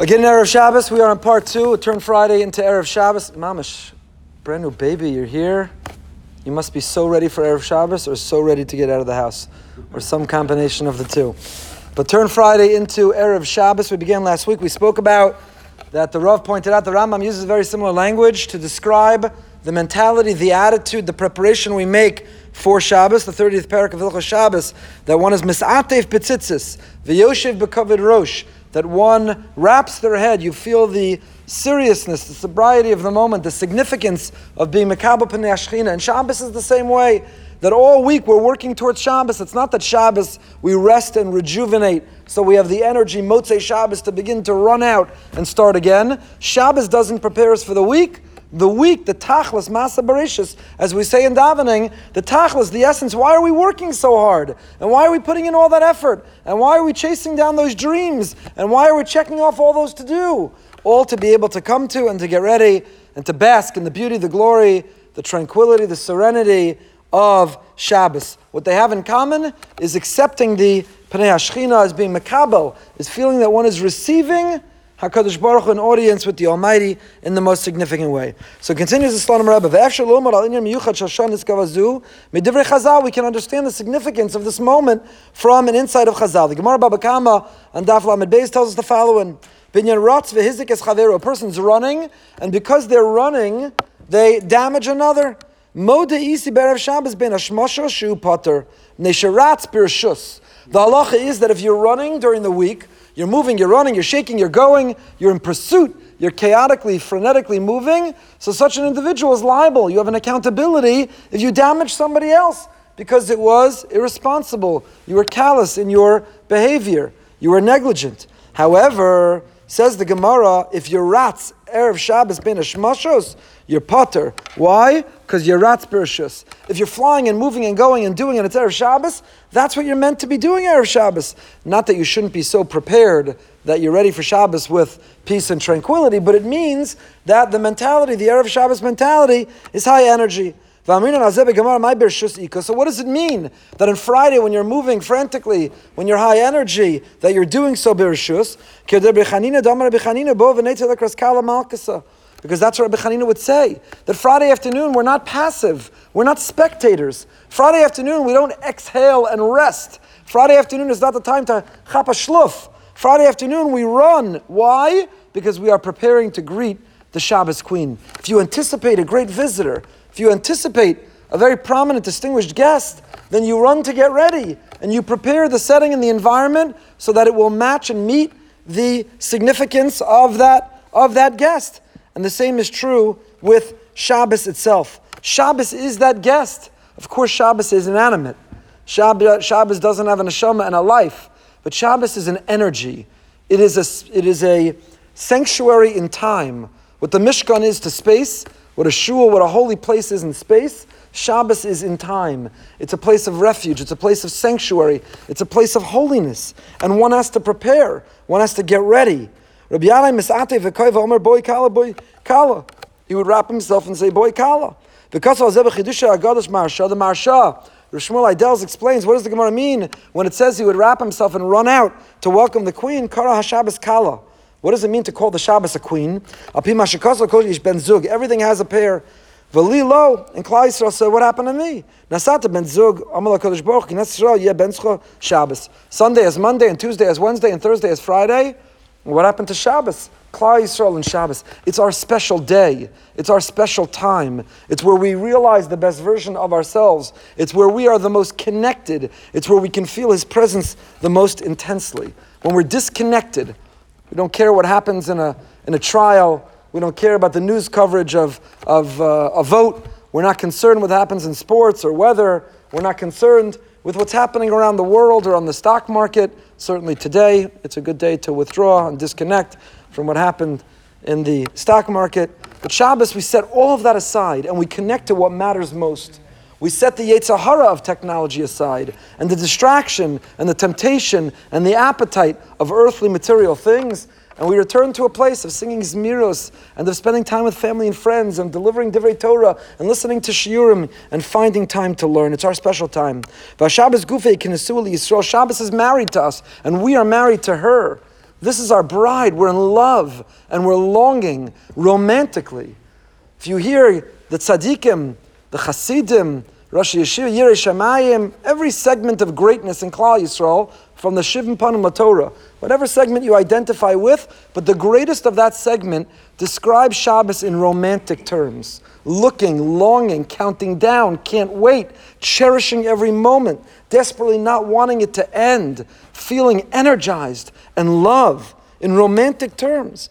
Again, Erev Shabbos, we are on part two. It turned Friday into Erev Shabbos. Mamish, brand new baby, you're here. You must be so ready for Erev Shabbos or so ready to get out of the house, or some combination of the two. But turn Friday into Erev Shabbos. We began last week. We spoke about that the Rav pointed out the Rambam uses very similar language to describe the mentality, the attitude, the preparation we make for Shabbos, the 30th parak of Hilchos Shabbos, that one is misatef betzitzis, v'yoshev b'kavod rosh, that one wraps their head. You feel the seriousness, the sobriety of the moment, the significance of being Mekabel Pnei. And Shabbos is the same way. That all week we're working towards Shabbos. It's not that Shabbos we rest and rejuvenate, so we have the energy, Motzei Shabbos, to begin to run out and start again. Shabbos doesn't prepare us for the week. The week, the tachlis, masa barishis, as we say in davening, the tachlis, the essence. Why are we working so hard? And why are we putting in all that effort? And why are we chasing down those dreams? And why are we checking off all those to do? All to be able to come to and to get ready and to bask in the beauty, the glory, the tranquility, the serenity of Shabbos. What they have in common is accepting the Pnei Hashchina as being makabel, is feeling that one is receiving Hakadosh Baruch Hu, an audience with the Almighty in the most significant way. So continues the Slonim Rebbe. We can understand the significance of this moment from an insight of Chazal. The Gemara Baba Kama on Daf Lamed Beis tells us the following: Binyan es A person's running, and because they're running, they damage another. Mode isi berev Shabbos ben hashmosho shu potter nesharatz birshus. The halacha is that if you're running during the week, you're moving, you're running, you're shaking, you're going, you're in pursuit, you're chaotically, frenetically moving. So such an individual is liable. You have an accountability if you damage somebody else because it was irresponsible. You were callous in your behavior. You were negligent. However, says the Gemara, if you're rats, Erev Shabbos ben Ashmashos, you're potter. Why? Because you're ratz bershus. If you're flying and moving and going and doing it, it's Erev Shabbos, that's what you're meant to be doing Erev Shabbos. Not that you shouldn't be so prepared that you're ready for Shabbos with peace and tranquility, but it means that the mentality, the Erev Shabbos mentality, is high energy. So what does it mean that on Friday when you're moving frantically, when you're high energy, that you're doing so birshus? Because that's what Rabbi Chanina would say. That Friday afternoon, we're not passive. We're not spectators. Friday afternoon, we don't exhale and rest. Friday afternoon is not the time to chapa shluf. Friday afternoon, we run. Why? Because we are preparing to greet the Shabbos queen. If you anticipate a great visitor, if you anticipate a very prominent, distinguished guest, then you run to get ready and you prepare the setting and the environment so that it will match and meet the significance of that, of that guest. And the same is true with Shabbos itself. Shabbos is that guest. Of course, Shabbos is inanimate. Shabbos doesn't have an neshama and a life, but Shabbos is an energy. It is a, it is a sanctuary in time. What the Mishkan is to space, what a shul, what a holy place is in space, Shabbos is in time. It's a place of refuge. It's a place of sanctuary. It's a place of holiness. And one has to prepare. One has to get ready. Rabbi Yanai Misate v'koiva Omer boy kala boy kala. He would wrap himself and say boy kala. Because of Zebach Chidusha Agadosh Maharsha, the Maharsha, Rishmuel Idels explains what does the Gemara mean when it says he would wrap himself and run out to welcome the queen, Kara HaShabbos Kala. What does it mean to call the Shabbos a queen? Everything has a pair. Velilo and Klai Yisrael said, "What happened to me?" Nasata ben zug Amal Hakadosh Baruch Yisrael Yeh ben Shabbos. Sunday as Monday and Tuesday as Wednesday and Thursday as Friday. What happened to Shabbos? Klal Yisrael and Shabbos. It's our special day. It's our special time. It's where we realize the best version of ourselves. It's where we are the most connected. It's where we can feel His presence the most intensely. When we're disconnected, we don't care what happens in a, in a trial. We don't care about the news coverage of, of uh, a vote. We're not concerned what happens in sports or weather. We're not concerned with what's happening around the world or on the stock market. Certainly today, it's a good day to withdraw and disconnect from what happened in the stock market. But Shabbos, we set all of that aside and we connect to what matters most. We set the Yetzirah of technology aside and the distraction and the temptation and the appetite of earthly material things and we return to a place of singing Zmiros and of spending time with family and friends and delivering Divrei Torah and listening to Shiurim and finding time to learn. It's our special time. Shabbos Gufei Yisrael. Shabbos is married to us and we are married to her. This is our bride. We're in love and we're longing romantically. If you hear the tzaddikim, the chassidim, Rosh Yeshiva, Yirei Shamayim, every segment of greatness in Klal Yisrael, from the Shivim Panim Torah, whatever segment you identify with, but the greatest of that segment describes Shabbos in romantic terms. Looking, longing, counting down, can't wait, cherishing every moment, desperately not wanting it to end, feeling energized and love in romantic terms.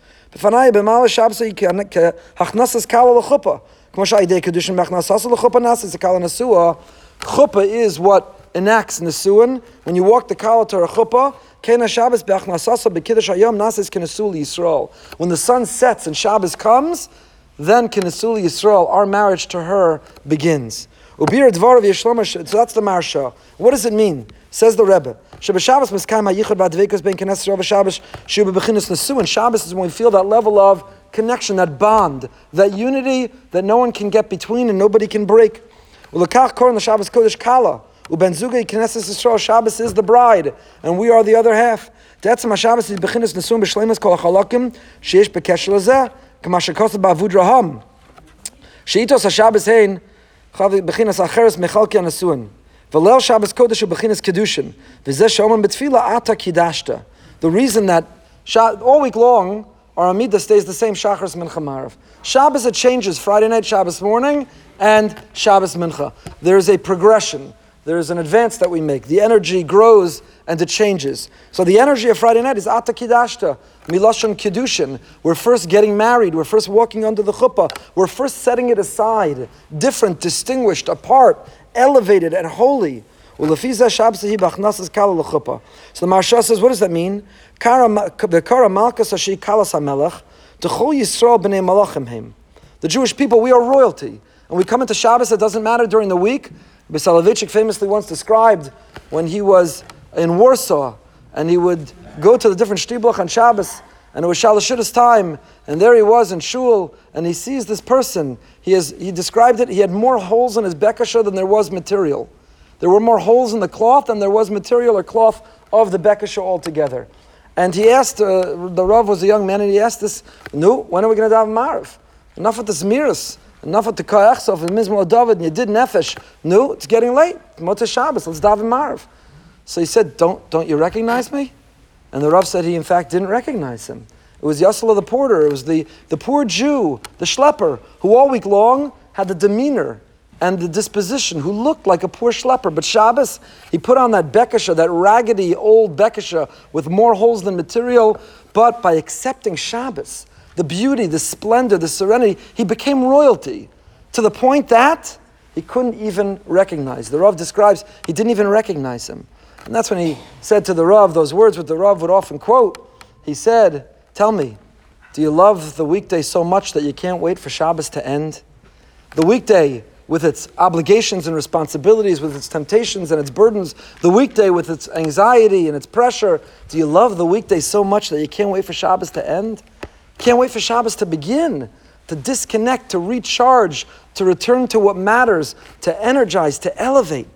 Is what enacts Nesuin. When you walk the Kala to a when the sun sets and Shabbos comes, then Kinesul Yisrael, our marriage to her begins. So that's the Maharsha. What does it mean? Says the Rebbe. Shabbos is when we feel that level of connection, that bond, that unity that no one can get between and nobody can break. Ulakach Koran, the Shabbos Kodesh Kala. Uben Zuge Knesset Yisrael, Shabbos is the bride, and we are the other half. That's my Shabbos is Bechinas Nesum B'Shlemas Kol HaChalakim, Sheish B'Kesh Lezeh, Kama Shekosa Ba'avud Raham. Sheitos HaShabbos Hein, Bechinas Acheres Mechalki Anesuin. V'lel Shabbos Kodesh U'Bechinas Kedushin. V'zeh Shomen B'Tfila Ata Kidashta. The reason that all week long, our Amida stays the same Shachris Mincha Marav. Shabbos it changes Friday night, Shabbos morning, and Shabbos Mincha. There is a progression. There is an advance that we make. The energy grows and it changes. So the energy of Friday night is Ata Kidashta, Milashon Kiddushin. We're first getting married. We're first walking under the chuppah. We're first setting it aside, different, distinguished, apart, elevated, and holy. So the Maharsha says, what does that mean? The Jewish people, we are royalty. And we come into Shabbos, it doesn't matter during the week. Soloveitchik famously once described when he was in Warsaw and he would go to the different shtiblach on Shabbos and it was Shalashuda's time and there he was in shul and he sees this person. He, has, he described it, he had more holes in his bekasha than there was material. There were more holes in the cloth than there was material or cloth of the bekasha altogether. And he asked, uh, the Rav was a young man, and he asked this, no, when are we going to daven Marv? Enough with the Zmiris. Enough with the Kayachsov and Mizmor David, and you did Nefesh. No, it's getting late. Motzei Shabbos, let's daven Marv. So he said, don't, don't you recognize me? And the Rav said he, in fact, didn't recognize him. It was Yasala the porter, it was the, the poor Jew, the schlepper, who all week long had the demeanor and the disposition, who looked like a poor schlepper. But Shabbos, he put on that bekasha, that raggedy old bekasha with more holes than material. But by accepting Shabbos, the beauty, the splendor, the serenity, he became royalty to the point that he couldn't even recognize. The Rav describes he didn't even recognize him. And that's when he said to the Rav those words which the Rav would often quote. He said, Tell me, do you love the weekday so much that you can't wait for Shabbos to end? The weekday with its obligations and responsibilities, with its temptations and its burdens, the weekday with its anxiety and its pressure. Do you love the weekday so much that you can't wait for Shabbos to end? Can't wait for Shabbos to begin, to disconnect, to recharge, to return to what matters, to energize, to elevate.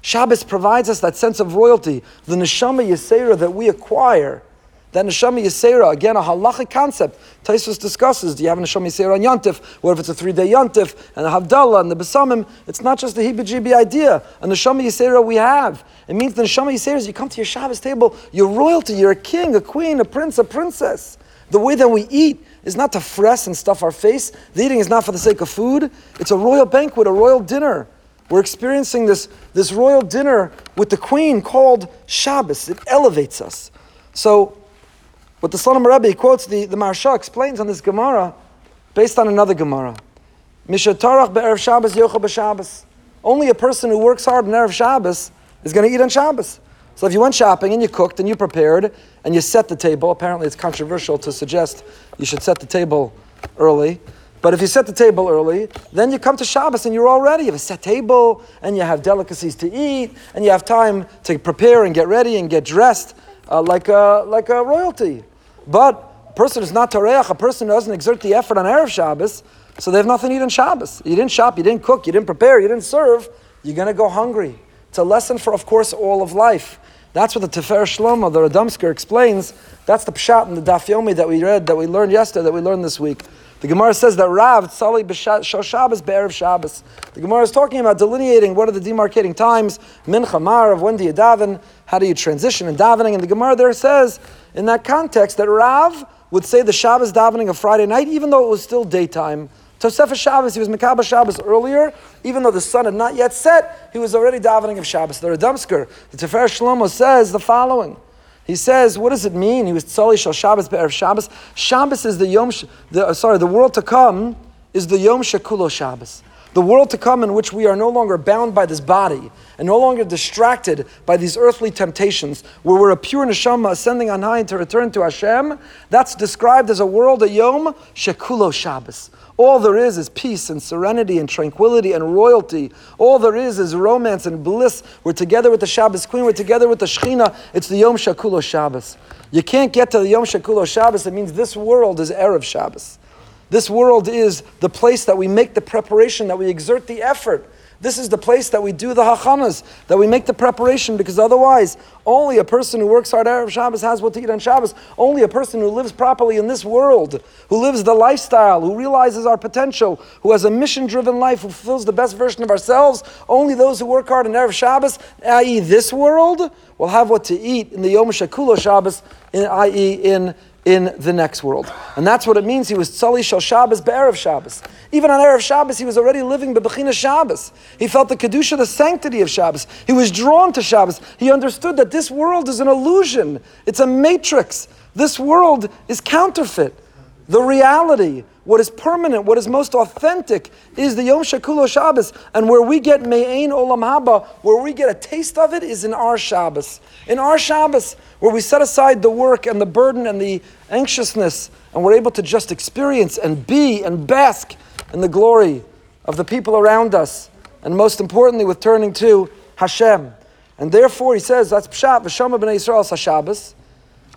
Shabbos provides us that sense of royalty, the neshama yisera that we acquire. That neshama yisera, again, a halachic concept. Taisus discusses: Do you have neshama yisera on Yontif? What if it's a three-day Yontif and the Havdalah and the Besamim? It's not just the hibijib idea. A neshama yisera we have. It means the neshama yisera is you come to your Shabbos table, you're royalty, you're a king, a queen, a prince, a princess. The way that we eat is not to fress and stuff our face. The eating is not for the sake of food. It's a royal banquet, a royal dinner. We're experiencing this, this royal dinner with the queen called Shabbos. It elevates us. So, what the Slonim Rebbe quotes, the, the Maharsha explains on this Gemara, based on another Gemara. Mishatarach be'erev Shabbos yochel b'Shabbos. Only a person who works hard on Erev Shabbos is going to eat on Shabbos. So if you went shopping and you cooked and you prepared and you set the table, apparently it's controversial to suggest you should set the table early. But if you set the table early, then you come to Shabbos and you're all ready. You have a set table and you have delicacies to eat and you have time to prepare and get ready and get dressed uh, like, a, like a royalty. But a person is not Tareach, a person who doesn't exert the effort on Erev Shabbos, so they have nothing to eat on Shabbos. You didn't shop, you didn't cook, you didn't prepare, you didn't serve, you're going to go hungry. It's a lesson for, of course, all of life That's what the Tefer Shlomo, the Radomsker, explains. That's the pshat in the Daf Yomi that we read, that we learned yesterday, that we learned this week. The Gemara says that Rav Tzali Shabbos Be'erev Shabbos. The Gemara is talking about delineating what are the demarcating times, Mincha Mar, of when do you daven, how do you transition in davening. And the Gemara there says, in that context, that Rav would say the Shabbos davening of Friday night, even though it was still daytime. Tosefah Shabbos, he was Mekabah Shabbos earlier, even though the sun had not yet set, he was already davening of Shabbos. The Radomsker, the Tefer Shlomo says the following. He says, what does it mean? He was Tzali Shal Shabbos Be'erev Shabbos. Shabbos is the Yom, the, uh, sorry, the world to come is the Yom Shekulo Shabbos. The world to come in which we are no longer bound by this body and no longer distracted by these earthly temptations, where we're a pure neshama ascending on high to return to Hashem, that's described as a world, a Yom Shekulo Shabbos. All there is is peace and serenity and tranquility and royalty. All there is is romance and bliss. We're together with the Shabbos Queen. We're together with the Shechina. It's the Yom Shakulo Shabbos. You can't get to the Yom Shakulo Shabbos. It means this world is Erev Shabbos. This world is the place that we make the preparation, that we exert the effort this is the place that we do the hachanas, that we make the preparation, because otherwise, only a person who works hard Erev Shabbos has what to eat on Shabbos. Only a person who lives properly in this world, who lives the lifestyle, who realizes our potential, who has a mission-driven life, who fulfills the best version of ourselves. Only those who work hard in Erev Shabbos, i.e., this world, will have what to eat in the Yom Shakulo Shabbos, i.e., in in the next world. And that's what it means. He was Tzali Shal Shabbos Be'erev Shabbos. Even on Erev Shabbos, he was already living Bebechina Shabbos. He felt the Kedusha, the sanctity of Shabbos. He was drawn to Shabbos. He understood that this world is an illusion. It's a matrix. This world is counterfeit. The reality, what is permanent, what is most authentic, is the Yom Shakulo Shabbos. And where we get Me'ain Olam Haba, where we get a taste of it, is in our Shabbos. In our Shabbos, where we set aside the work and the burden and the anxiousness, and we're able to just experience and be and bask in the glory of the people around us. And most importantly, with turning to Hashem. And therefore, he says, that's Pshat, V'shama b'nei Yisrael Sashabas,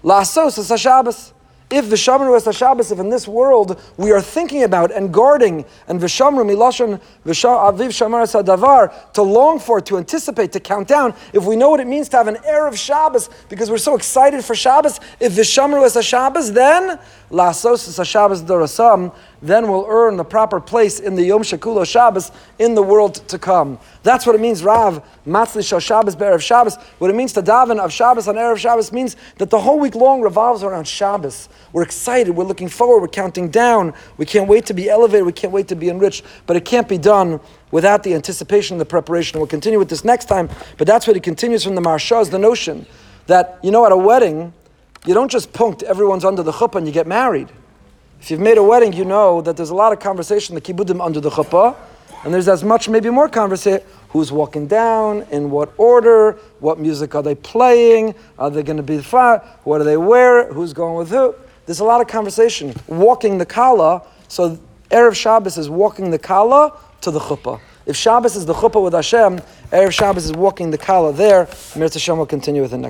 La'asos Sashabas. If v'shamru es Shabbos, if in this world we are thinking about and guarding and v'shamru milashon aviv shamar davar to long for, to anticipate, to count down, if we know what it means to have an air of Shabbos because we're so excited for Shabbos, if v'shamru es Shabbos, then lasos Shabbos dorasam, then we'll earn the proper place in the Yom Shekulo Shabbos in the world to come. That's what it means, Rav, Matzli Shal Shabbos, Be'erev Shabbos. What it means to daven of Shabbos on Erev Shabbos means that the whole week long revolves around Shabbos. We're excited, we're looking forward, we're counting down, we can't wait to be elevated, we can't wait to be enriched, but it can't be done without the anticipation and the preparation. We'll continue with this next time, but that's what he continues from the Maharsha, is the notion that, you know, at a wedding, you don't just punct everyone's under the chuppah and you get married. If you've made a wedding, you know that there's a lot of conversation, the kibbudim under the chuppah, and there's as much, maybe more conversation. Who's walking down? In what order? What music are they playing? Are they going to be far? What do they wear? Who's going with who? There's a lot of conversation. Walking the kala. So Erev Shabbos is walking the kala to the chuppah. If Shabbos is the chuppah with Hashem, Erev Shabbos is walking the kala there. Mirza Hashem will continue with the next.